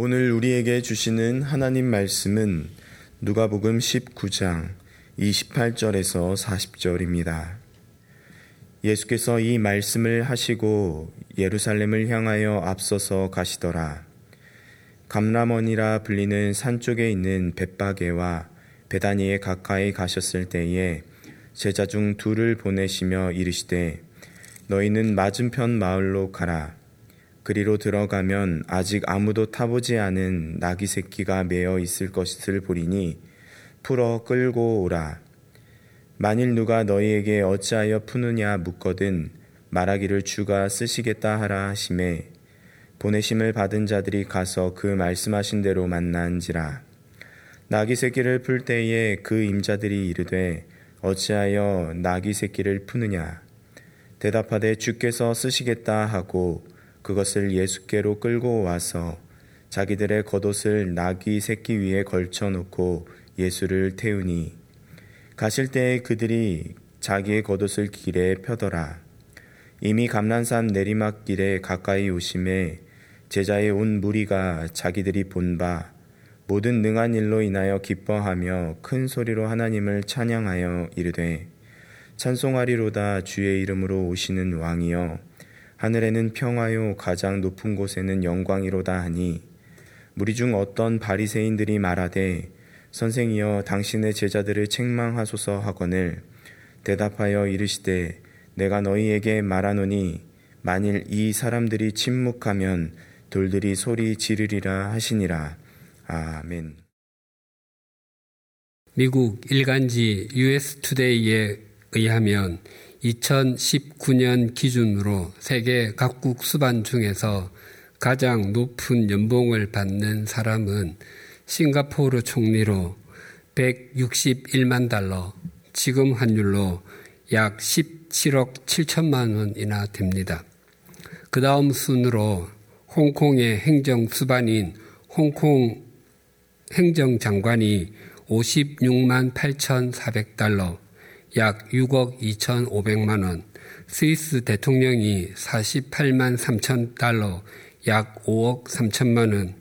오늘 우리에게 주시는 하나님 말씀은 누가복음 19장 28절에서 40절입니다. 예수께서 이 말씀을 하시고 예루살렘을 향하여 앞서서 가시더라. 감람원이라 불리는 산 쪽에 있는 벳바게와 베다니에 가까이 가셨을 때에 제자 중 둘을 보내시며 이르시되 너희는 맞은편 마을로 가라. 그리로 들어가면 아직 아무도 타보지 않은 나귀 새끼가 매어 있을 것을 보리니 풀어 끌고 오라. 만일 누가 너희에게 어찌하여 푸느냐 묻거든 말하기를 주가 쓰시겠다 하라 하심에 보내심을 받은 자들이 가서 그 말씀하신 대로 만난지라. 나귀 새끼를 풀 때에 그 임자들이 이르되 어찌하여 나귀 새끼를 푸느냐. 대답하되 주께서 쓰시겠다 하고 그것을 예수께로 끌고 와서 자기들의 겉옷을 나귀 새끼 위에 걸쳐 놓고 예수를 태우니 가실 때에 그들이 자기의 겉옷을 길에 펴더라. 이미 감난산 내리막길에 가까이 오심에 제자의 온 무리가 자기들이 본 바 모든 능한 일로 인하여 기뻐하며 큰 소리로 하나님을 찬양하여 이르되 찬송하리로다 주의 이름으로 오시는 왕이여 하늘에는 평화요 가장 높은 곳에는 영광이로다 하니 무리 중 어떤 바리새인들이 말하되 선생이여 당신의 제자들을 책망하소서 하거늘 대답하여 이르시되 내가 너희에게 말하노니 만일 이 사람들이 침묵하면 돌들이 소리 지르리라 하시니라 아멘. 미국 일간지 US 투데이에 의하면 2019년 기준으로 세계 각국 수반 중에서 가장 높은 연봉을 받는 사람은 싱가포르 총리로 161만 달러, 지금 환율로 약 17억 7천만 원이나 됩니다. 그 다음 순으로 홍콩의 행정수반인 홍콩 행정장관이 56만 8,400달러, 약 6억 2,500만 원, 스위스 대통령이 48만 3천 달러, 약 5억 3천만 원,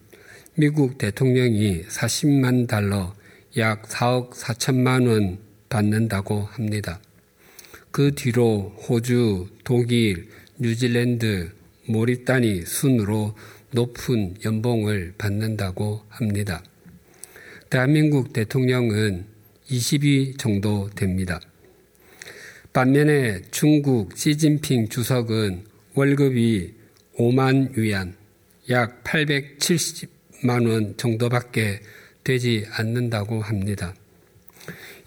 미국 대통령이 40만 달러, 약 4억 4천만 원 받는다고 합니다. 그 뒤로 호주, 독일, 뉴질랜드, 모리타니 순으로 높은 연봉을 받는다고 합니다. 대한민국 대통령은 20위 정도 됩니다. 반면에 중국 시진핑 주석은 월급이 5만 위안, 약 870만 원 정도밖에 되지 않는다고 합니다.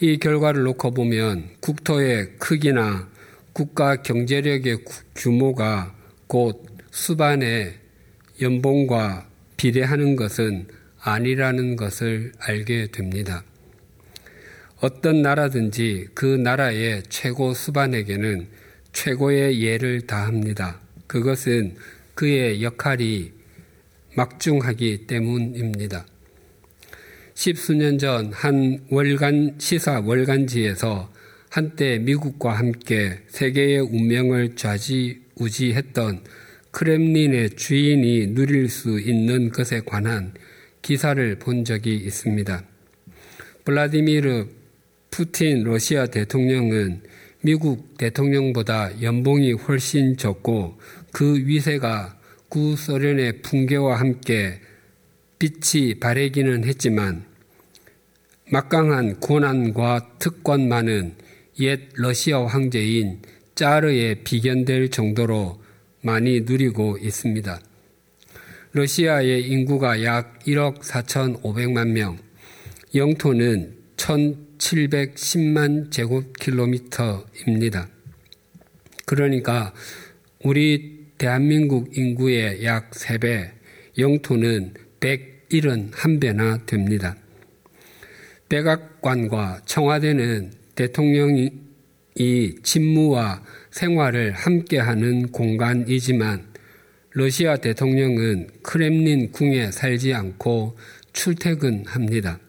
이 결과를 놓고 보면 국토의 크기나 국가 경제력의 규모가 곧 수반의 연봉과 비례하는 것은 아니라는 것을 알게 됩니다. 어떤 나라든지 그 나라의 최고 수반에게는 최고의 예를 다합니다. 그것은 그의 역할이 막중하기 때문입니다. 십수년 전 한 월간 시사 월간지에서 한때 미국과 함께 세계의 운명을 좌지우지했던 크렘린의 주인이 누릴 수 있는 것에 관한 기사를 본 적이 있습니다. 블라디미르 푸틴 러시아 대통령은 미국 대통령보다 연봉이 훨씬 적고 그 위세가 구소련의 붕괴와 함께 빛이 바래기는 했지만 막강한 권한과 특권만은 옛 러시아 황제인 짜르에 비견될 정도로 많이 누리고 있습니다. 러시아의 인구가 약 1억 4,500만 명, 영토는 1,710만 제곱킬로미터입니다. 그러니까 우리 대한민국 인구의 약 3배, 영토는 171배나 됩니다. 백악관과 청와대는 대통령이 직무와 생활을 함께하는 공간이지만 러시아 대통령은 크렘린 궁에 살지 않고 출퇴근합니다.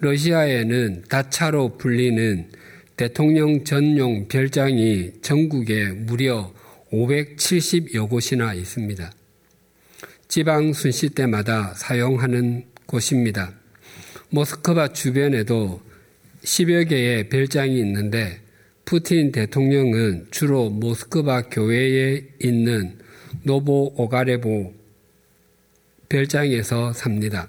러시아에는 다차로 불리는 대통령 전용 별장이 전국에 무려 570여 곳이나 있습니다. 지방 순시 때마다 사용하는 곳입니다. 모스크바 주변에도 10여 개의 별장이 있는데 푸틴 대통령은 주로 모스크바 교회에 있는 노보 오가레보 별장에서 삽니다.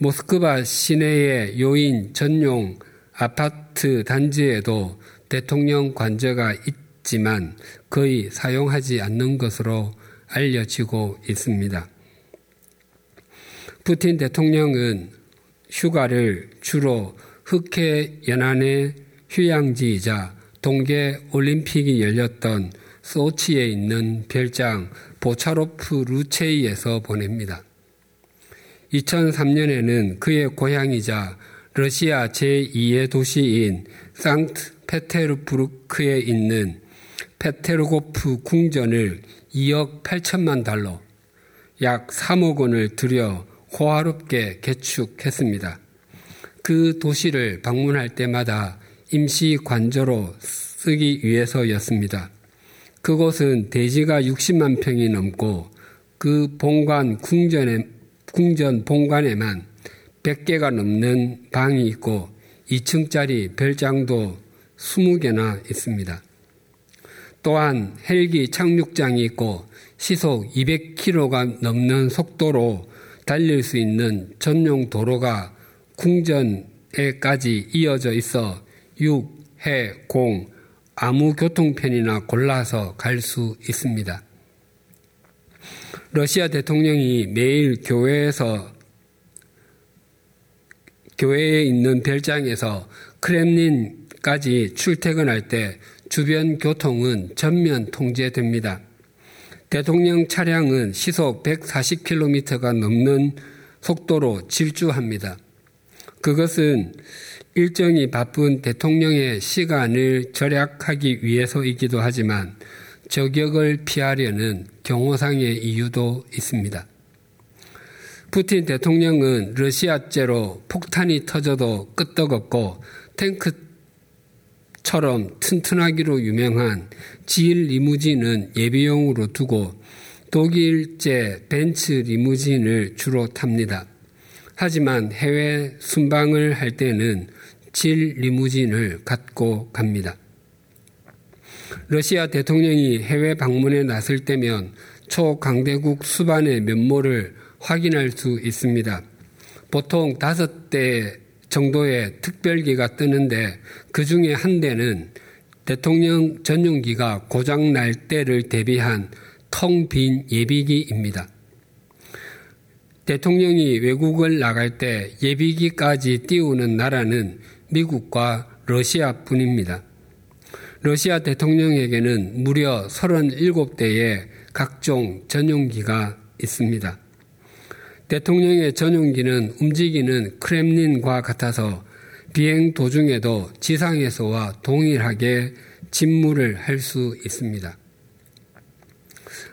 모스크바 시내의 요인 전용 아파트 단지에도 대통령 관저가 있지만 거의 사용하지 않는 것으로 알려지고 있습니다. 푸틴 대통령은 휴가를 주로 흑해 연안의 휴양지이자 동계 올림픽이 열렸던 소치에 있는 별장 보차로프 루체이에서 보냅니다. 2003년에는 그의 고향이자 러시아 제2의 도시인 상트 페테르부르크에 있는 페테르고프 궁전을 2억 8천만 달러, 약 3억 원을 들여 호화롭게 개축했습니다. 그 도시를 방문할 때마다 임시 관저로 쓰기 위해서였습니다. 그곳은 대지가 60만 평이 넘고 그 본관 궁전에, 궁전 본관에만 100개가 넘는 방이 있고 2층짜리 별장도 20개나 있습니다. 또한 헬기 착륙장이 있고 시속 200km가 넘는 속도로 달릴 수 있는 전용 도로가 궁전에까지 이어져 있어 육, 해, 공, 아무 교통편이나 골라서 갈 수 있습니다. 러시아 대통령이 매일 교회에서 교회에 있는 별장에서 크렘린까지 출퇴근할 때 주변 교통은 전면 통제됩니다. 대통령 차량은 시속 140km가 넘는 속도로 질주합니다. 그것은 일정이 바쁜 대통령의 시간을 절약하기 위해서이기도 하지만 저격을 피하려는 경호상의 이유도 있습니다. 푸틴 대통령은 러시아제로 폭탄이 터져도 끄떡없고 탱크처럼 튼튼하기로 유명한 지일 리무진은 예비용으로 두고 독일제 벤츠 리무진을 주로 탑니다. 하지만 해외 순방을 할 때는 질 리무진을 갖고 갑니다. 러시아 대통령이 해외 방문에 나설 때면 초강대국 수반의 면모를 확인할 수 있습니다. 보통 다섯 대 정도의 특별기가 뜨는데 그 중에 한 대는 대통령 전용기가 고장 날 때를 대비한 텅 빈 예비기입니다. 대통령이 외국을 나갈 때 예비기까지 띄우는 나라는 미국과 러시아 뿐입니다. 러시아 대통령에게는 무려 37대의 각종 전용기가 있습니다. 대통령의 전용기는 움직이는 크렘린과 같아서 비행 도중에도 지상에서와 동일하게 직무를 할 수 있습니다.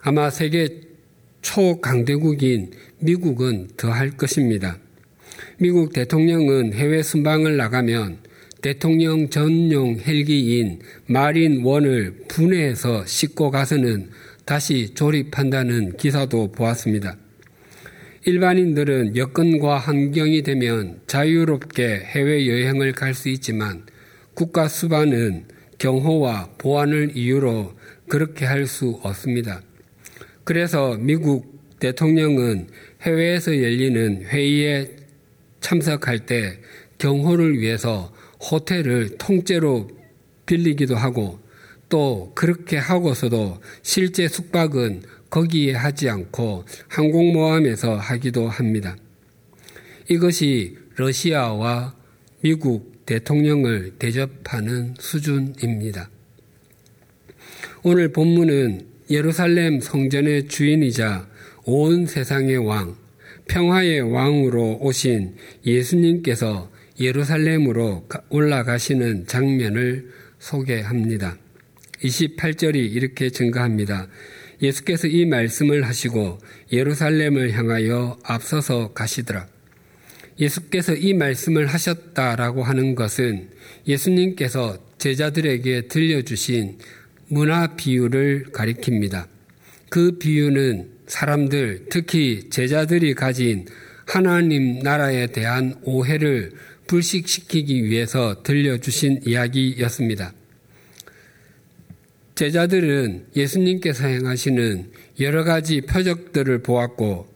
아마 세계 초강대국인 미국은 더 할 것입니다. 미국 대통령은 해외 순방을 나가면 대통령 전용 헬기인 마린 원을 분해해서 싣고 가서는 다시 조립한다는 기사도 보았습니다. 일반인들은 여건과 환경이 되면 자유롭게 해외여행을 갈 수 있지만 국가 수반은 경호와 보안을 이유로 그렇게 할 수 없습니다. 그래서 미국 대통령은 해외에서 열리는 회의에 참석할 때 경호를 위해서 호텔을 통째로 빌리기도 하고 또 그렇게 하고서도 실제 숙박은 거기에 하지 않고 항공모함에서 하기도 합니다. 이것이 러시아와 미국 대통령을 대접하는 수준입니다. 오늘 본문은 예루살렘 성전의 주인이자 온 세상의 왕, 평화의 왕으로 오신 예수님께서 예루살렘으로 올라가시는 장면을 소개합니다. 28절이 이렇게 증가합니다. 예수께서 이 말씀을 하시고 예루살렘을 향하여 앞서서 가시더라. 예수께서 이 말씀을 하셨다라고 하는 것은 예수님께서 제자들에게 들려주신 문화 비유를 가리킵니다. 그 비유는 사람들, 특히 제자들이 가진 하나님 나라에 대한 오해를 불식시키기 위해서 들려주신 이야기였습니다. 제자들은 예수님께서 행하시는 여러 가지 표적들을 보았고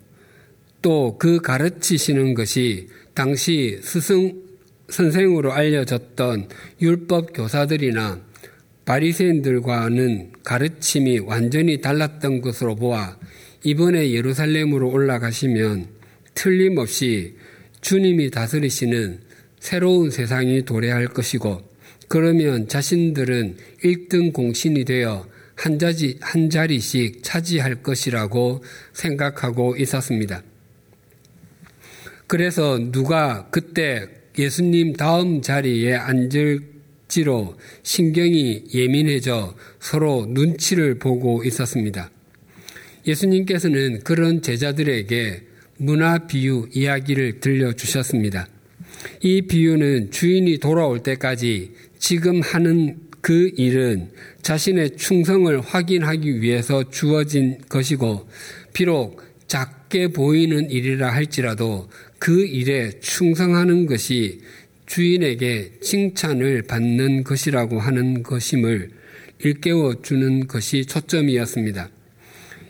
또 그 가르치시는 것이 당시 스승 선생으로 알려졌던 율법 교사들이나 바리새인들과는 가르침이 완전히 달랐던 것으로 보아 이번에 예루살렘으로 올라가시면 틀림없이 주님이 다스리시는 새로운 세상이 도래할 것이고 그러면 자신들은 1등 공신이 되어 한, 자리, 한 자리씩 차지할 것이라고 생각하고 있었습니다. 그래서 누가 그때 예수님 다음 자리에 앉을지로 신경이 예민해져 서로 눈치를 보고 있었습니다. 예수님께서는 그런 제자들에게 문화 비유 이야기를 들려주셨습니다. 이 비유는 주인이 돌아올 때까지 지금 하는 그 일은 자신의 충성을 확인하기 위해서 주어진 것이고, 비록 작게 보이는 일이라 할지라도 그 일에 충성하는 것이 주인에게 칭찬을 받는 것이라고 하는 것임을 일깨워 주는 것이 초점이었습니다.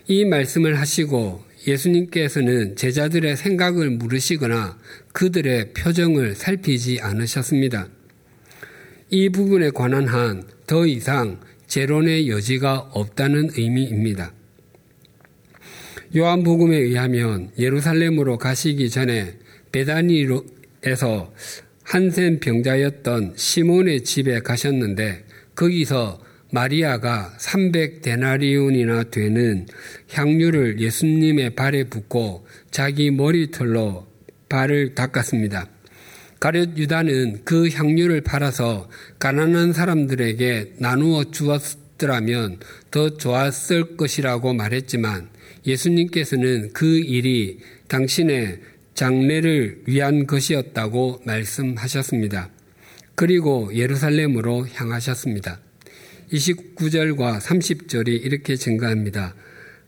이 말씀을 하시고 예수님께서는 제자들의 생각을 물으시거나 그들의 표정을 살피지 않으셨습니다. 이 부분에 관한 한 더 이상 재론의 여지가 없다는 의미입니다. 요한복음에 의하면 예루살렘으로 가시기 전에 베다니에서 한센 병자였던 시몬의 집에 가셨는데 거기서 마리아가 300데나리온이나 되는 향유를 예수님의 발에 붓고 자기 머리털로 발을 닦았습니다. 가룟 유다는 그 향유를 팔아서 가난한 사람들에게 나누어 주었더라면 더 좋았을 것이라고 말했지만 예수님께서는 그 일이 당신의 장례를 위한 것이었다고 말씀하셨습니다. 그리고 예루살렘으로 향하셨습니다. 29절과 30절이 이렇게 증가합니다.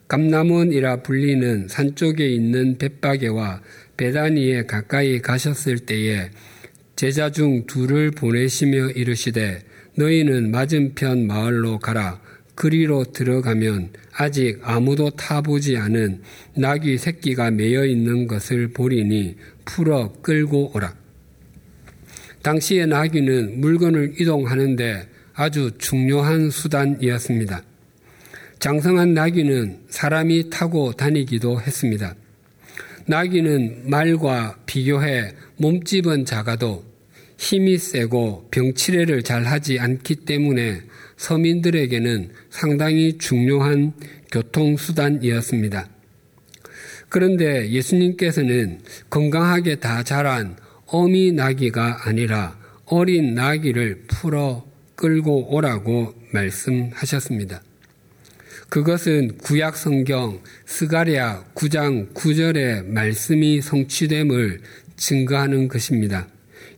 감남원이라 불리는 산 쪽에 있는 벳바게와 베다니에 가까이 가셨을 때에 제자 중 둘을 보내시며 이르시되 너희는 맞은편 마을로 가라. 그리로 들어가면 아직 아무도 타보지 않은 나귀 새끼가 매여 있는 것을 보리니 풀어 끌고 오라. 당시의 나귀는 물건을 이동하는데 아주 중요한 수단이었습니다. 장성한 나귀는 사람이 타고 다니기도 했습니다. 나귀는 말과 비교해 몸집은 작아도 힘이 세고 병치레를 잘 하지 않기 때문에 서민들에게는 상당히 중요한 교통수단이었습니다. 그런데 예수님께서는 건강하게 다 자란 어미 나귀가 아니라 어린 나귀를 풀어 끌고 오라고 말씀하셨습니다. 그것은 구약 성경 스가랴 9장 9절의 말씀이 성취됨을 증거하는 것입니다.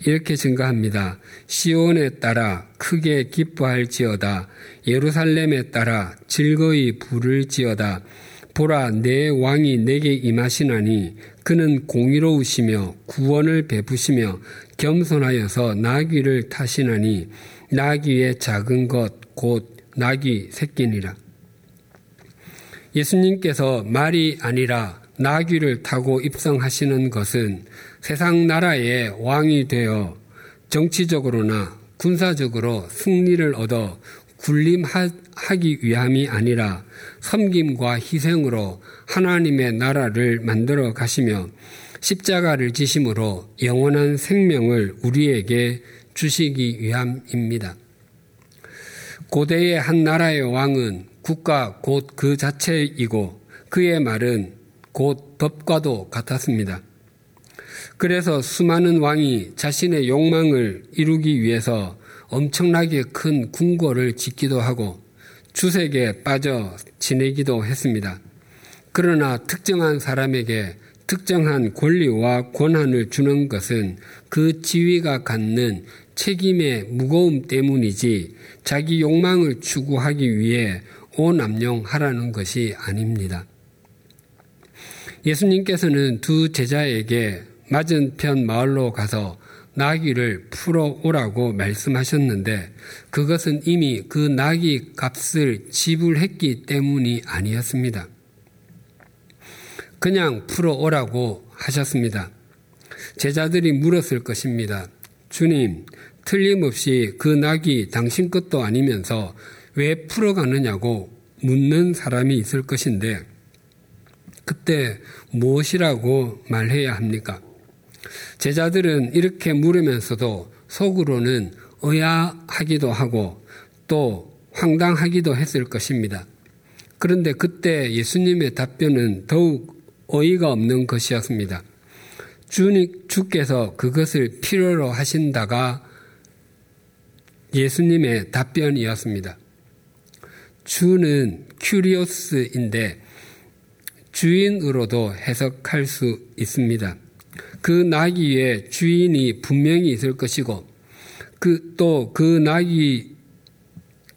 이렇게 증거합니다. 시온에 따라 크게 기뻐할지어다. 예루살렘에 따라 즐거이 부를지어다. 보라 내 왕이 내게 임하시나니 그는 공의로우시며 구원을 베푸시며 겸손하여서 나귀를 타시나니 나귀의 작은 것 곧 나귀 새끼니라. 예수님께서 말이 아니라 나귀를 타고 입성하시는 것은 세상 나라의 왕이 되어 정치적으로나 군사적으로 승리를 얻어 군림하기 위함이 아니라 섬김과 희생으로 하나님의 나라를 만들어 가시며 십자가를 지심으로 영원한 생명을 우리에게 주시기 위함입니다. 고대의 한 나라의 왕은 국가 곧 그 자체이고 그의 말은 곧 법과도 같았습니다. 그래서 수많은 왕이 자신의 욕망을 이루기 위해서 엄청나게 큰 궁궐을 짓기도 하고 주색에 빠져 지내기도 했습니다. 그러나 특정한 사람에게 특정한 권리와 권한을 주는 것은 그 지위가 갖는 책임의 무거움 때문이지 자기 욕망을 추구하기 위해 오남용하라는 것이 아닙니다. 예수님께서는 두 제자에게 맞은편 마을로 가서 나귀를 풀어 오라고 말씀하셨는데 그것은 이미 그 나귀 값을 지불했기 때문이 아니었습니다. 그냥 풀어 오라고 하셨습니다. 제자들이 물었을 것입니다. 주님, 틀림없이 그 낙이 당신 것도 아니면서 왜 풀어가느냐고 묻는 사람이 있을 것인데 그때 무엇이라고 말해야 합니까? 제자들은 이렇게 물으면서도 속으로는 의아하기도 하고 또 황당하기도 했을 것입니다. 그런데 그때 예수님의 답변은 더욱 어이가 없는 것이었습니다. 주께서 그것을 필요로 하신다가 예수님의 답변이었습니다. 주는 큐리오스인데 주인으로도 해석할 수 있습니다. 그 나귀의 주인이 분명히 있을 것이고 그 또그 그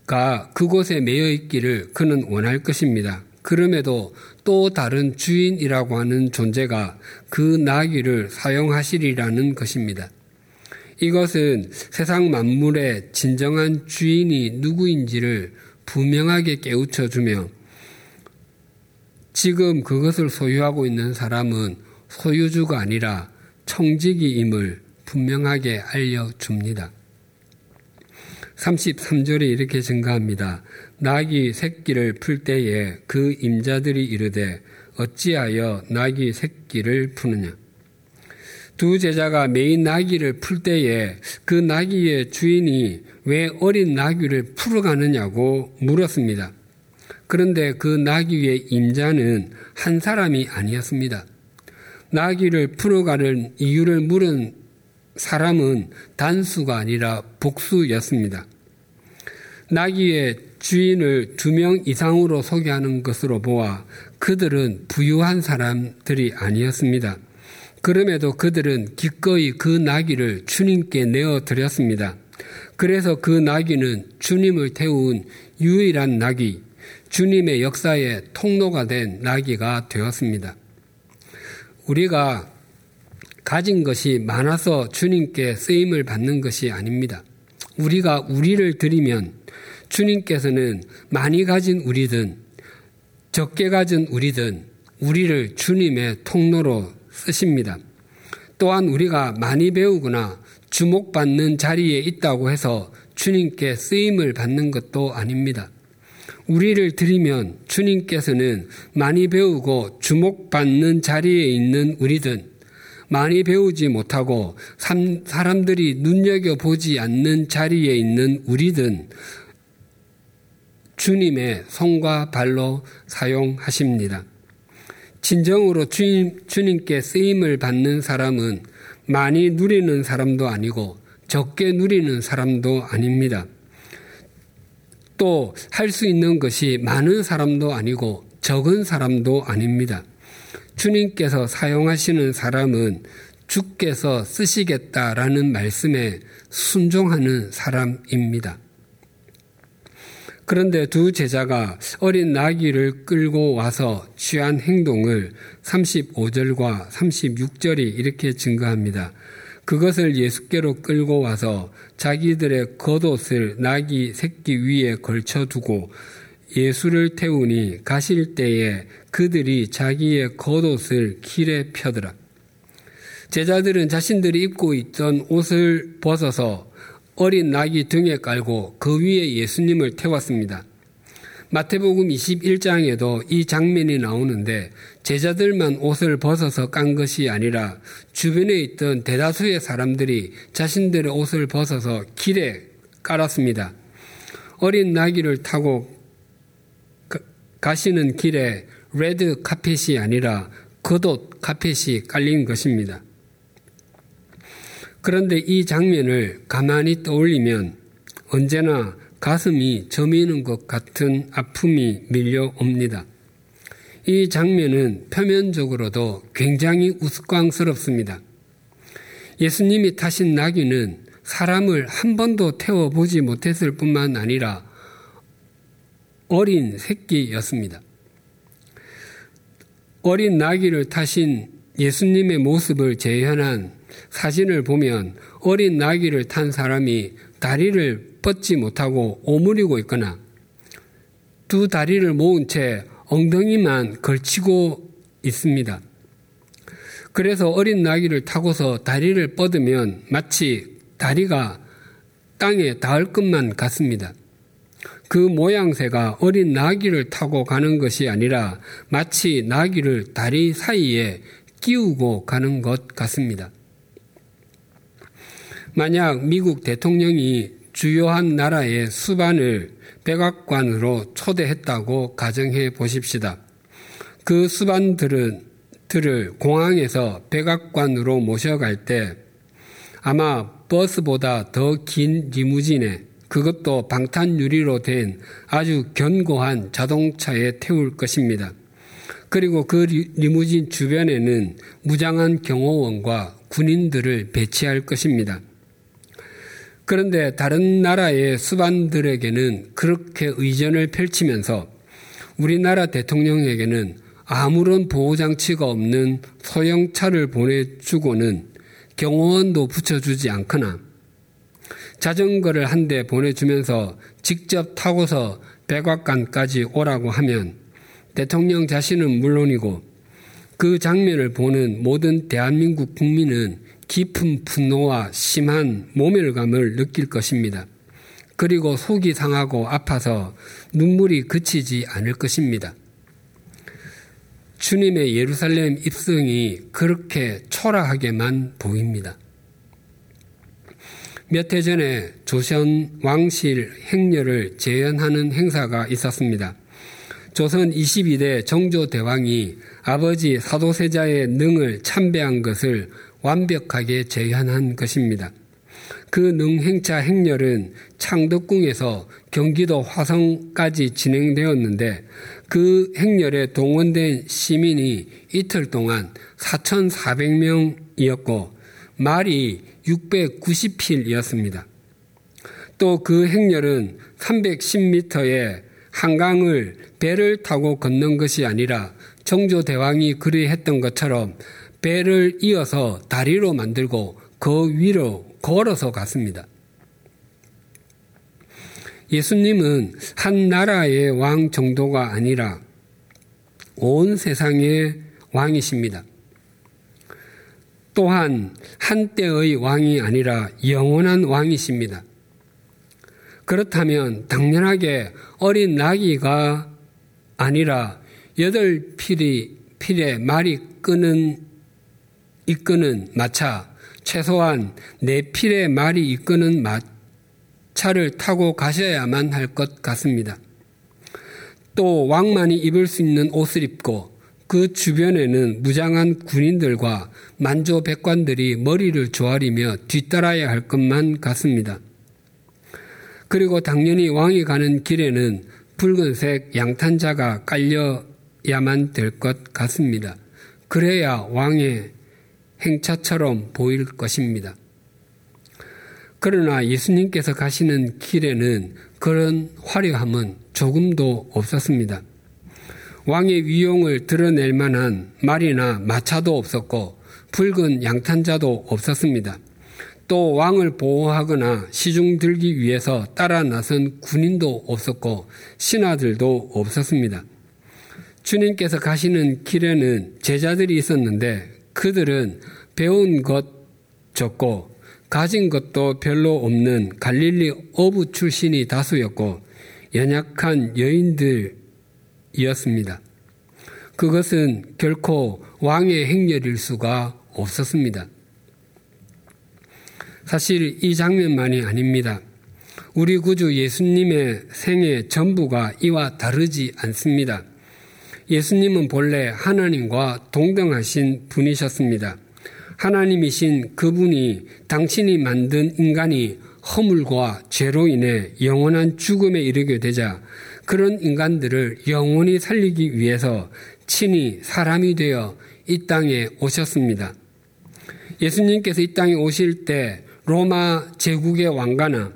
나귀가 그곳에 매여 있기를 그는 원할 것입니다. 그럼에도 또 다른 주인이라고 하는 존재가 그 나귀를 사용하시리라는 것입니다. 이것은 세상 만물의 진정한 주인이 누구인지를 분명하게 깨우쳐 주며 지금 그것을 소유하고 있는 사람은 소유주가 아니라 청지기임을 분명하게 알려줍니다. 33절에 이렇게 증거합니다. 나귀 새끼를 풀 때에 그 임자들이 이르되 어찌하여 나귀 새끼를 푸느냐. 두 제자가 매인 나귀를 풀 때에 그 나귀의 주인이 왜 어린 나귀를 풀어 가느냐고 물었습니다. 그런데 그 나귀의 임자는 한 사람이 아니었습니다. 나귀를 풀어 가는 이유를 물은 사람은 단수가 아니라 복수였습니다. 나귀의 주인을 두 명 이상으로 소개하는 것으로 보아 그들은 부유한 사람들이 아니었습니다. 그럼에도 그들은 기꺼이 그 나귀를 주님께 내어 드렸습니다. 그래서 그 나귀는 주님을 태운 유일한 나귀, 주님의 역사의 통로가 된 나귀가 되었습니다. 우리가 가진 것이 많아서 주님께 쓰임을 받는 것이 아닙니다. 우리가 우리를 드리면 주님께서는 많이 가진 우리든 적게 가진 우리든 우리를 주님의 통로로 쓰십니다. 또한 우리가 많이 배우거나 주목받는 자리에 있다고 해서 주님께 쓰임을 받는 것도 아닙니다. 우리를 드리면 주님께서는 많이 배우고 주목받는 자리에 있는 우리든 많이 배우지 못하고 사람들이 눈여겨보지 않는 자리에 있는 우리든 주님의 손과 발로 사용하십니다. 진정으로 주님, 주님께 쓰임을 받는 사람은 많이 누리는 사람도 아니고 적게 누리는 사람도 아닙니다. 또 할 수 있는 것이 많은 사람도 아니고 적은 사람도 아닙니다. 주님께서 사용하시는 사람은 주께서 쓰시겠다라는 말씀에 순종하는 사람입니다. 그런데 두 제자가 어린 나귀를 끌고 와서 취한 행동을 35절과 36절이 이렇게 증거합니다. 그것을 예수께로 끌고 와서 자기들의 겉옷을 나귀 새끼 위에 걸쳐두고 예수를 태우니 가실 때에 그들이 자기의 겉옷을 길에 펴더라. 제자들은 자신들이 입고 있던 옷을 벗어서 어린 낙이 등에 깔고 그 위에 예수님을 태웠습니다. 마태복음 21장에도 이 장면이 나오는데 제자들만 옷을 벗어서 깐 것이 아니라 주변에 있던 대다수의 사람들이 자신들의 옷을 벗어서 길에 깔았습니다. 어린 나귀를 타고 가시는 길에 레드 카펫이 아니라 겉옷 카펫이 깔린 것입니다. 그런데 이 장면을 가만히 떠올리면 언제나 가슴이 저미는 것 같은 아픔이 밀려옵니다. 이 장면은 표면적으로도 굉장히 우스꽝스럽습니다. 예수님이 타신 나귀는 사람을 한 번도 태워보지 못했을 뿐만 아니라 어린 새끼였습니다. 어린 나귀를 타신 예수님의 모습을 재현한 사진을 보면 어린 나귀를 탄 사람이 다리를 뻗지 못하고 오므리고 있거나 두 다리를 모은 채 엉덩이만 걸치고 있습니다. 그래서 어린 나귀를 타고서 다리를 뻗으면 마치 다리가 땅에 닿을 것만 같습니다. 그 모양새가 어린 나귀를 타고 가는 것이 아니라 마치 나귀를 다리 사이에 끼우고 가는 것 같습니다. 만약 미국 대통령이 주요한 나라의 수반을 백악관으로 초대했다고 가정해 보십시다. 그 수반들은 들을 공항에서 백악관으로 모셔갈 때 아마 버스보다 더 긴 리무진에 그것도 방탄 유리로 된 아주 견고한 자동차에 태울 것입니다. 그리고 그 리무진 주변에는 무장한 경호원과 군인들을 배치할 것입니다. 그런데 다른 나라의 수반들에게는 그렇게 의전을 펼치면서 우리나라 대통령에게는 아무런 보호장치가 없는 소형차를 보내주고는 경호원도 붙여주지 않거나 자전거를 한 대 보내주면서 직접 타고서 백악관까지 오라고 하면 대통령 자신은 물론이고 그 장면을 보는 모든 대한민국 국민은 깊은 분노와 심한 모멸감을 느낄 것입니다. 그리고 속이 상하고 아파서 눈물이 그치지 않을 것입니다. 주님의 예루살렘 입성이 그렇게 초라하게만 보입니다. 몇 해 전에 조선 왕실 행렬을 재현하는 행사가 있었습니다. 조선 22대 정조대왕이 아버지 사도세자의 능을 참배한 것을 완벽하게 재현한 것입니다. 그 능행차 행렬은 창덕궁에서 경기도 화성까지 진행되었는데 그 행렬에 동원된 시민이 이틀 동안 4,400명이었고 말이 690필이었습니다. 또 그 행렬은 310m의 한강을 배를 타고 걷는 것이 아니라 정조대왕이 그리 했던 것처럼 배를 이어서 다리로 만들고 그 위로 걸어서 갔습니다. 예수님은 한 나라의 왕 정도가 아니라 온 세상의 왕이십니다. 또한 한때의 왕이 아니라 영원한 왕이십니다. 그렇다면 당연하게 어린 나귀가 아니라 여덟 필이 필에 말이 끄는 이끄는 마차 최소한 네 필의 말이 이끄는 마차를 타고 가셔야만 할 것 같습니다. 또 왕만이 입을 수 있는 옷을 입고 그 주변에는 무장한 군인들과 만조 백관들이 머리를 조아리며 뒤따라야 할 것만 같습니다. 그리고 당연히 왕이 가는 길에는 붉은색 양탄자가 깔려야만 될 것 같습니다. 그래야 왕의 행차처럼 보일 것입니다. 그러나 예수님께서 가시는 길에는 그런 화려함은 조금도 없었습니다. 왕의 위용을 드러낼 만한 말이나 마차도 없었고 붉은 양탄자도 없었습니다. 또 왕을 보호하거나 시중 들기 위해서 따라 나선 군인도 없었고 신하들도 없었습니다. 주님께서 가시는 길에는 제자들이 있었는데 그들은 배운 것 적고 가진 것도 별로 없는 갈릴리 어부 출신이 다수였고 연약한 여인들이었습니다. 그것은 결코 왕의 행렬일 수가 없었습니다. 사실 이 장면만이 아닙니다. 우리 구주 예수님의 생애 전부가 이와 다르지 않습니다. 예수님은 본래 하나님과 동등하신 분이셨습니다. 하나님이신 그분이 당신이 만든 인간이 허물과 죄로 인해 영원한 죽음에 이르게 되자 그런 인간들을 영원히 살리기 위해서 친히 사람이 되어 이 땅에 오셨습니다. 예수님께서 이 땅에 오실 때 로마 제국의 왕가나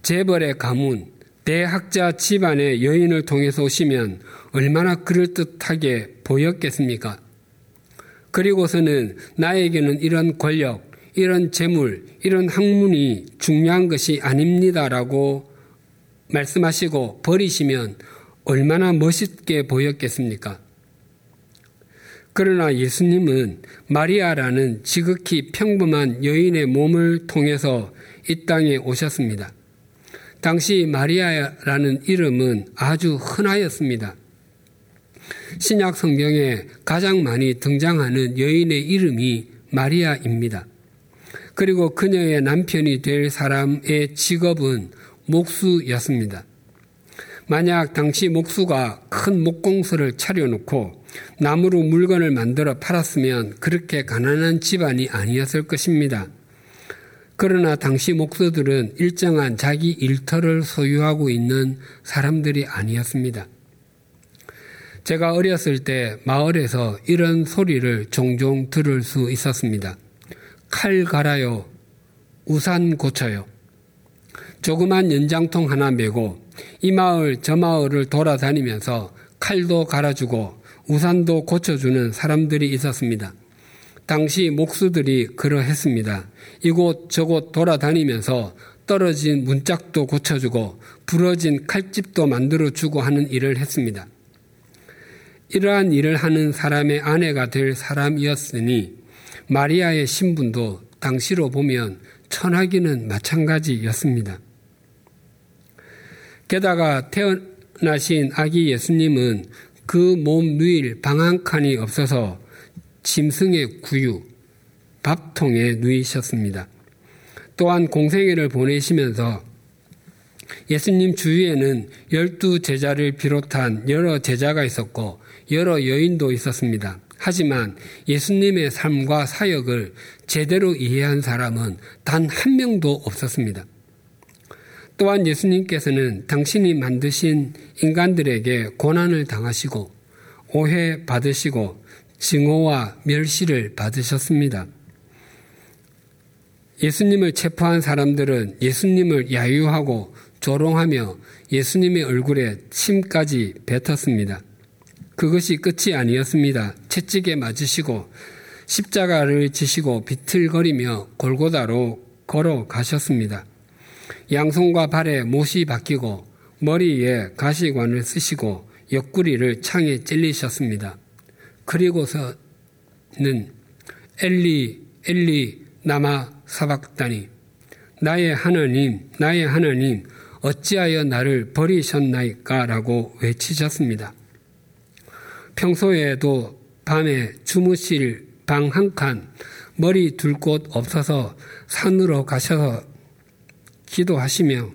재벌의 가문, 대학자 집안의 여인을 통해서 오시면 얼마나 그럴듯하게 보였겠습니까? 그리고서는 나에게는 이런 권력, 이런 재물, 이런 학문이 중요한 것이 아닙니다라고 말씀하시고 버리시면 얼마나 멋있게 보였겠습니까? 그러나 예수님은 마리아라는 지극히 평범한 여인의 몸을 통해서 이 땅에 오셨습니다. 당시 마리아라는 이름은 아주 흔하였습니다. 신약 성경에 가장 많이 등장하는 여인의 이름이 마리아입니다. 그리고 그녀의 남편이 될 사람의 직업은 목수였습니다. 만약 당시 목수가 큰 목공소를 차려놓고 나무로 물건을 만들어 팔았으면 그렇게 가난한 집안이 아니었을 것입니다. 그러나 당시 목수들은 일정한 자기 일터를 소유하고 있는 사람들이 아니었습니다. 제가 어렸을 때 마을에서 이런 소리를 종종 들을 수 있었습니다. 칼 갈아요. 우산 고쳐요. 조그만 연장통 하나 메고 이 마을 저 마을을 돌아다니면서 칼도 갈아주고 우산도 고쳐주는 사람들이 있었습니다. 당시 목수들이 그러했습니다. 이곳 저곳 돌아다니면서 떨어진 문짝도 고쳐주고 부러진 칼집도 만들어주고 하는 일을 했습니다. 이러한 일을 하는 사람의 아내가 될 사람이었으니 마리아의 신분도 당시로 보면 천하기는 마찬가지였습니다. 게다가 태어나신 아기 예수님은 그 몸 누일 방한 칸이 없어서 짐승의 구유, 밥통에 누이셨습니다. 또한 공생애를 보내시면서 예수님 주위에는 열두 제자를 비롯한 여러 제자가 있었고 여러 여인도 있었습니다. 하지만 예수님의 삶과 사역을 제대로 이해한 사람은 단 한 명도 없었습니다. 또한 예수님께서는 당신이 만드신 인간들에게 고난을 당하시고 오해 받으시고 증오와 멸시를 받으셨습니다. 예수님을 체포한 사람들은 예수님을 야유하고 조롱하며 예수님의 얼굴에 침까지 뱉었습니다. 그것이 끝이 아니었습니다. 채찍에 맞으시고 십자가를 지시고 비틀거리며 골고다로 걸어가셨습니다. 양손과 발에 못이 박히고 머리에 가시관을 쓰시고 옆구리를 창에 찔리셨습니다. 그리고서는 엘리 엘리 나마 사박다니 나의 하나님 나의 하나님 어찌하여 나를 버리셨나이까라고 외치셨습니다. 평소에도 밤에 주무실 방 한 칸, 머리 둘 곳 없어서 산으로 가셔서 기도하시며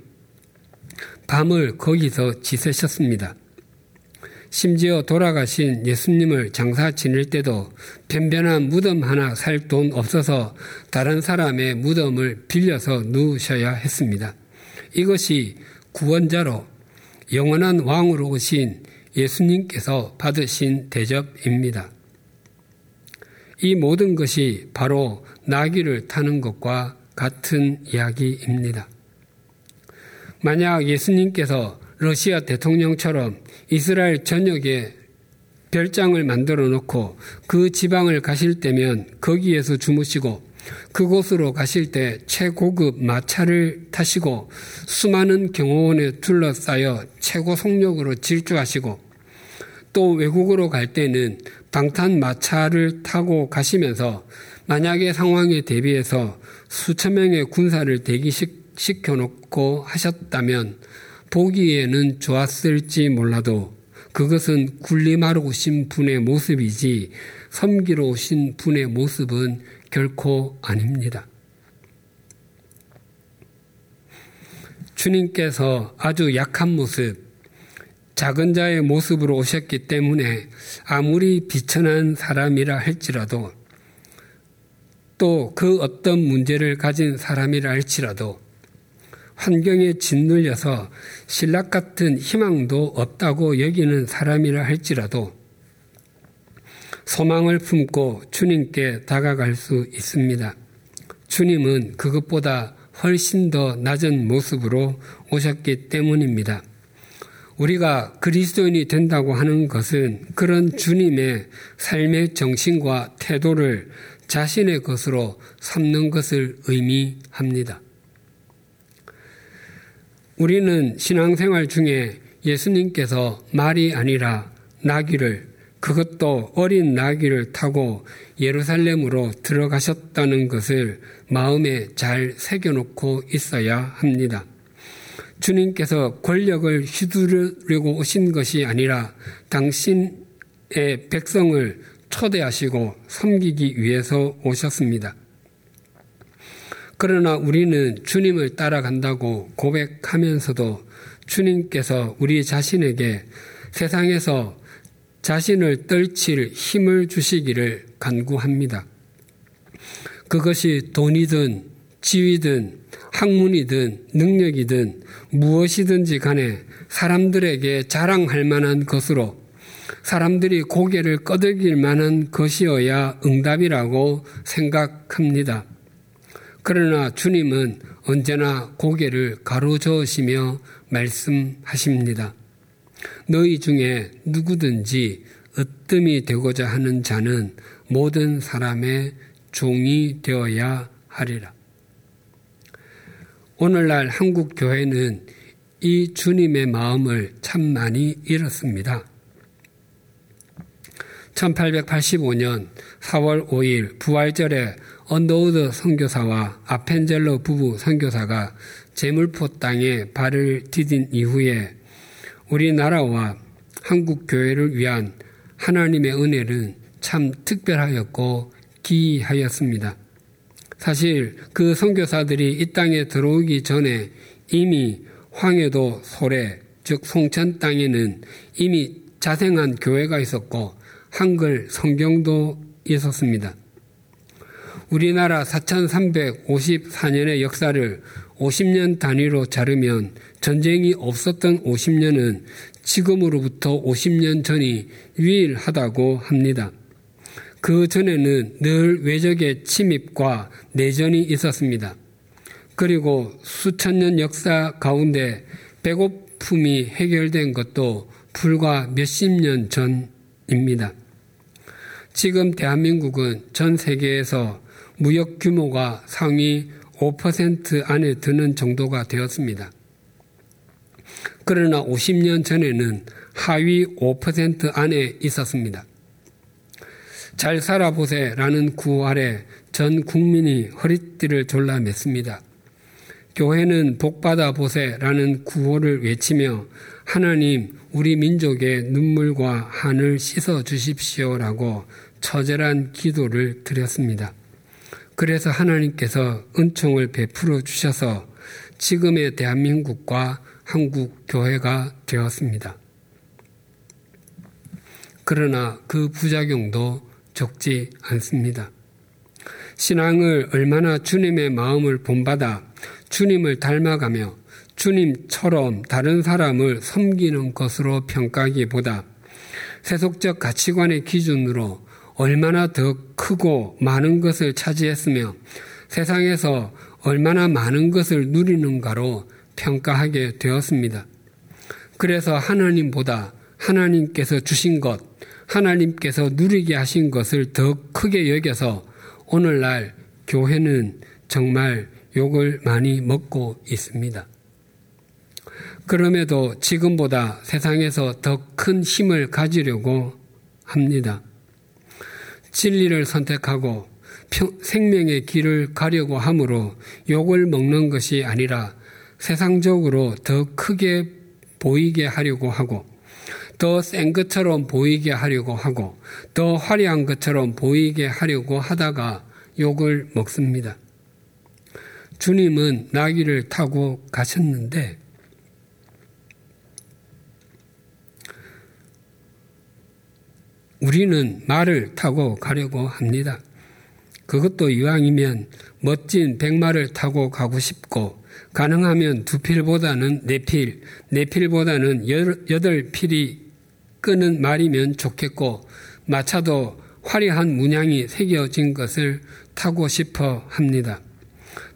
밤을 거기서 지새셨습니다. 심지어 돌아가신 예수님을 장사 지낼 때도 변변한 무덤 하나 살 돈 없어서 다른 사람의 무덤을 빌려서 누우셔야 했습니다. 이것이 구원자로 영원한 왕으로 오신 예수님께서 받으신 대접입니다. 이 모든 것이 바로 나귀를 타는 것과 같은 이야기입니다. 만약 예수님께서 러시아 대통령처럼 이스라엘 전역에 별장을 만들어 놓고 그 지방을 가실 때면 거기에서 주무시고 그곳으로 가실 때 최고급 마차를 타시고 수많은 경호원에 둘러싸여 최고 속력으로 질주하시고 또 외국으로 갈 때는 방탄 마차를 타고 가시면서 만약의 상황에 대비해서 수천 명의 군사를 대기시켜 놓고 하셨다면 보기에는 좋았을지 몰라도 그것은 군림하러 오신 분의 모습이지 섬기러 오신 분의 모습은 결코 아닙니다. 주님께서 아주 약한 모습, 작은 자의 모습으로 오셨기 때문에 아무리 비천한 사람이라 할지라도 또 그 어떤 문제를 가진 사람이라 할지라도 환경에 짓눌려서 신락 같은 희망도 없다고 여기는 사람이라 할지라도 소망을 품고 주님께 다가갈 수 있습니다. 주님은 그것보다 훨씬 더 낮은 모습으로 오셨기 때문입니다. 우리가 그리스도인이 된다고 하는 것은 그런 주님의 삶의 정신과 태도를 자신의 것으로 삼는 것을 의미합니다. 우리는 신앙생활 중에 예수님께서 말이 아니라 나귀를 그것도 어린 나귀를 타고 예루살렘으로 들어가셨다는 것을 마음에 잘 새겨놓고 있어야 합니다. 주님께서 권력을 휘두르려고 오신 것이 아니라 당신의 백성을 초대하시고 섬기기 위해서 오셨습니다. 그러나 우리는 주님을 따라간다고 고백하면서도 주님께서 우리 자신에게 세상에서 자신을 떨칠 힘을 주시기를 간구합니다. 그것이 돈이든 지위든 학문이든 능력이든 무엇이든지 간에 사람들에게 자랑할 만한 것으로 사람들이 고개를 끄덕일 만한 것이어야 응답이라고 생각합니다. 그러나 주님은 언제나 고개를 가로저으시며 말씀하십니다. 너희 중에 누구든지 으뜸이 되고자 하는 자는 모든 사람의 종이 되어야 하리라. 오늘날 한국 교회는 이 주님의 마음을 참 많이 잃었습니다. 1885년 4월 5일 부활절에 언더우드 선교사와 아펜젤러 부부 선교사가 제물포 땅에 발을 디딘 이후에 우리나라와 한국 교회를 위한 하나님의 은혜는 참 특별하였고 기이하였습니다. 사실 그 선교사들이 이 땅에 들어오기 전에 이미 황해도 소래 즉 송천 땅에는 이미 자생한 교회가 있었고 한글 성경도 있었습니다. 우리나라 4354년의 역사를 50년 단위로 자르면 전쟁이 없었던 50년은 지금으로부터 50년 전이 유일하다고 합니다. 그 전에는 늘 외적의 침입과 내전이 있었습니다. 그리고 수천 년 역사 가운데 배고픔이 해결된 것도 불과 몇십 년 전입니다. 지금 대한민국은 전 세계에서 무역 규모가 상위 5% 안에 드는 정도가 되었습니다. 그러나 50년 전에는 하위 5% 안에 있었습니다. 잘 살아보세라는 구호 아래 전 국민이 허리띠를 졸라 맸습니다. 교회는 복받아 보세라는 구호를 외치며 하나님 우리 민족의 눈물과 한을 씻어 주십시오라고 처절한 기도를 드렸습니다. 그래서 하나님께서 은총을 베풀어 주셔서 지금의 대한민국과 한국 교회가 되었습니다. 그러나 그 부작용도 적지 않습니다. 신앙을 얼마나 주님의 마음을 본받아 주님을 닮아가며 주님처럼 다른 사람을 섬기는 것으로 평가하기보다 세속적 가치관의 기준으로 얼마나 더 크고 많은 것을 차지했으며 세상에서 얼마나 많은 것을 누리는가로 평가하게 되었습니다. 그래서 하나님보다 하나님께서 주신 것, 하나님께서 누리게 하신 것을 더 크게 여겨서 오늘날 교회는 정말 욕을 많이 먹고 있습니다. 그럼에도 지금보다 세상에서 더 큰 힘을 가지려고 합니다. 진리를 선택하고 생명의 길을 가려고 함으로 욕을 먹는 것이 아니라 세상적으로 더 크게 보이게 하려고 하고 더 센 것처럼 보이게 하려고 하고 더 화려한 것처럼 보이게 하려고 하다가 욕을 먹습니다. 주님은 나귀를 타고 가셨는데 우리는 말을 타고 가려고 합니다. 그것도 이왕이면 멋진 백마를 타고 가고 싶고 가능하면 두 필보다는 네 필, 네 필보다는 여덟 필이 끄는 말이면 좋겠고 마차도 화려한 문양이 새겨진 것을 타고 싶어 합니다.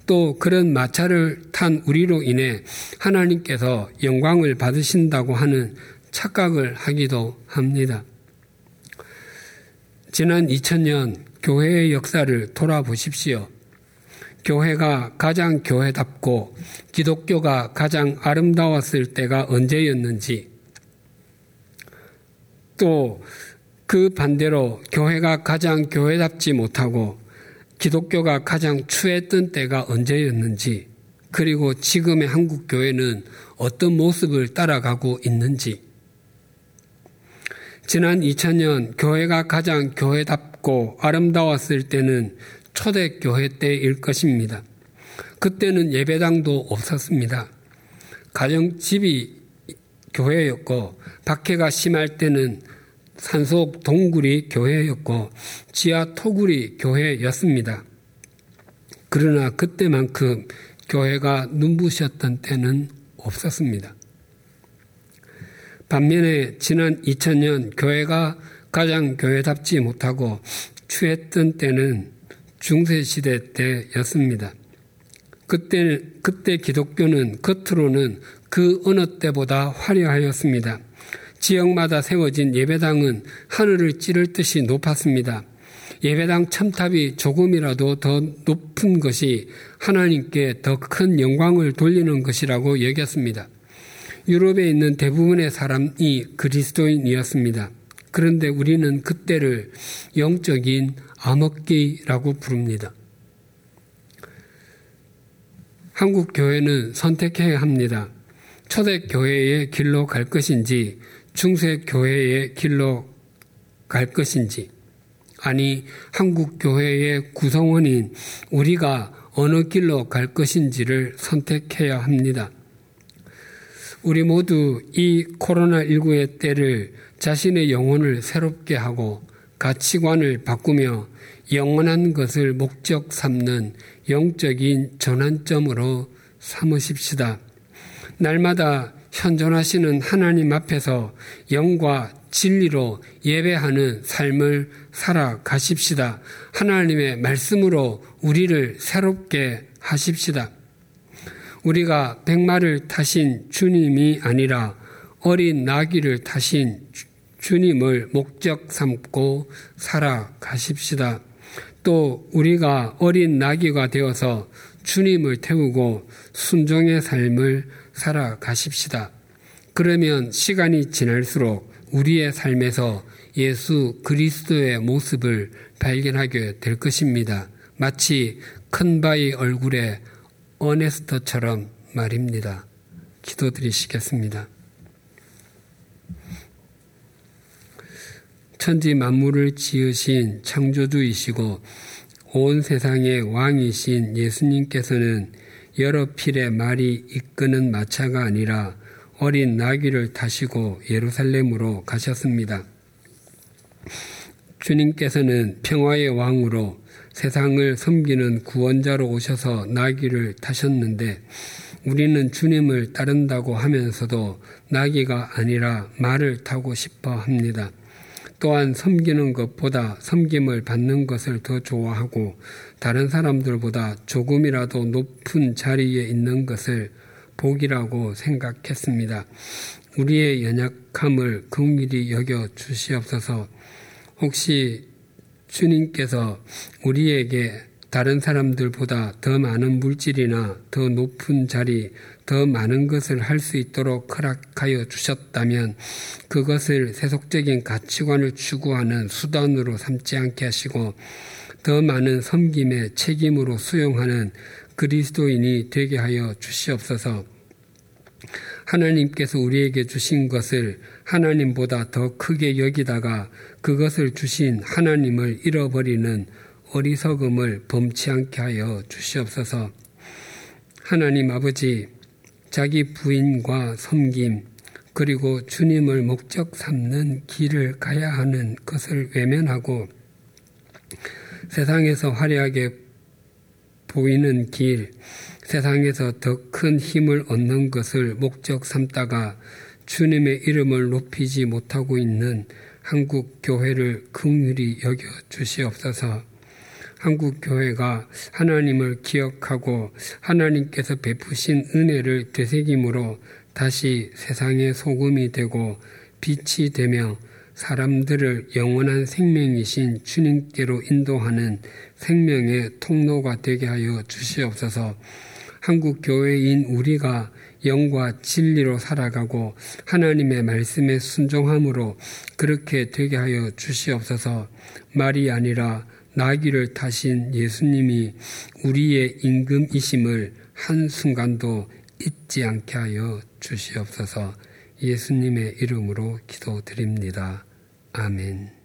또 그런 마차를 탄 우리로 인해 하나님께서 영광을 받으신다고 하는 착각을 하기도 합니다. 지난 2000년 교회의 역사를 돌아보십시오. 교회가 가장 교회답고 기독교가 가장 아름다웠을 때가 언제였는지 또 그 반대로 교회가 가장 교회답지 못하고 기독교가 가장 추했던 때가 언제였는지 그리고 지금의 한국 교회는 어떤 모습을 따라가고 있는지 지난 2000년 교회가 가장 교회답고 아름다웠을 때는 초대교회 때일 것입니다. 그때는 예배당도 없었습니다. 가정집이 교회였고 박해가 심할 때는 산속 동굴이 교회였고 지하 토굴이 교회였습니다. 그러나 그때만큼 교회가 눈부셨던 때는 없었습니다. 반면에 지난 2000년 교회가 가장 교회답지 못하고 취했던 때는 중세시대 때였습니다. 그때, 그때 기독교는 겉으로는 그 어느 때보다 화려하였습니다. 지역마다 세워진 예배당은 하늘을 찌를 듯이 높았습니다. 예배당 첨탑이 조금이라도 더 높은 것이 하나님께 더 큰 영광을 돌리는 것이라고 여겼습니다. 유럽에 있는 대부분의 사람이 그리스도인이었습니다. 그런데 우리는 그때를 영적인 암흑기라고 부릅니다. 한국 교회는 선택해야 합니다. 초대 교회의 길로 갈 것인지 중세 교회의 길로 갈 것인지 아니 한국 교회의 구성원인 우리가 어느 길로 갈 것인지를 선택해야 합니다. 우리 모두 이 코로나19의 때를 자신의 영혼을 새롭게 하고 가치관을 바꾸며 영원한 것을 목적 삼는 영적인 전환점으로 삼으십시다. 날마다 현존하시는 하나님 앞에서 영과 진리로 예배하는 삶을 살아가십시다. 하나님의 말씀으로 우리를 새롭게 하십시다. 우리가 백마를 타신 주님이 아니라 어린 나귀를 타신 주님을 목적 삼고 살아가십시다. 또 우리가 어린 나귀가 되어서 주님을 태우고 순종의 삶을 살아가십시다. 그러면 시간이 지날수록 우리의 삶에서 예수 그리스도의 모습을 발견하게 될 것입니다. 마치 큰 바위 얼굴에 어네스터처럼 말입니다. 기도드리시겠습니다. 천지 만물을 지으신 창조주이시고 온 세상의 왕이신 예수님께서는 여러 필의 말이 이끄는 마차가 아니라 어린 나귀를 타시고 예루살렘으로 가셨습니다. 주님께서는 평화의 왕으로 세상을 섬기는 구원자로 오셔서 나귀를 타셨는데 우리는 주님을 따른다고 하면서도 나귀가 아니라 말을 타고 싶어 합니다. 또한 섬기는 것보다 섬김을 받는 것을 더 좋아하고 다른 사람들보다 조금이라도 높은 자리에 있는 것을 복이라고 생각했습니다. 우리의 연약함을 긍휼히 여겨 주시옵소서. 혹시 주님께서 우리에게 다른 사람들보다 더 많은 물질이나 더 높은 자리, 더 많은 것을 할 수 있도록 허락하여 주셨다면 그것을 세속적인 가치관을 추구하는 수단으로 삼지 않게 하시고 더 많은 섬김의 책임으로 수용하는 그리스도인이 되게 하여 주시옵소서. 하나님께서 우리에게 주신 것을 하나님보다 더 크게 여기다가 그것을 주신 하나님을 잃어버리는 어리석음을 범치 않게 하여 주시옵소서. 하나님 아버지, 자기 부인과 섬김, 그리고 주님을 목적 삼는 길을 가야 하는 것을 외면하고 세상에서 화려하게 보이는 길, 세상에서 더 큰 힘을 얻는 것을 목적 삼다가 주님의 이름을 높이지 못하고 있는 한국 교회를 긍휼히 여겨 주시옵소서. 한국 교회가 하나님을 기억하고 하나님께서 베푸신 은혜를 되새김으로 다시 세상의 소금이 되고 빛이 되며 사람들을 영원한 생명이신 주님께로 인도하는 생명의 통로가 되게 하여 주시옵소서. 한국 교회인 우리가 영과 진리로 살아가고 하나님의 말씀에 순종함으로 그렇게 되게 하여 주시옵소서. 말이 아니라 나귀를 타신 예수님이 우리의 임금이심을 한순간도 잊지 않게 하여 주시옵소서. 예수님의 이름으로 기도드립니다. 아멘.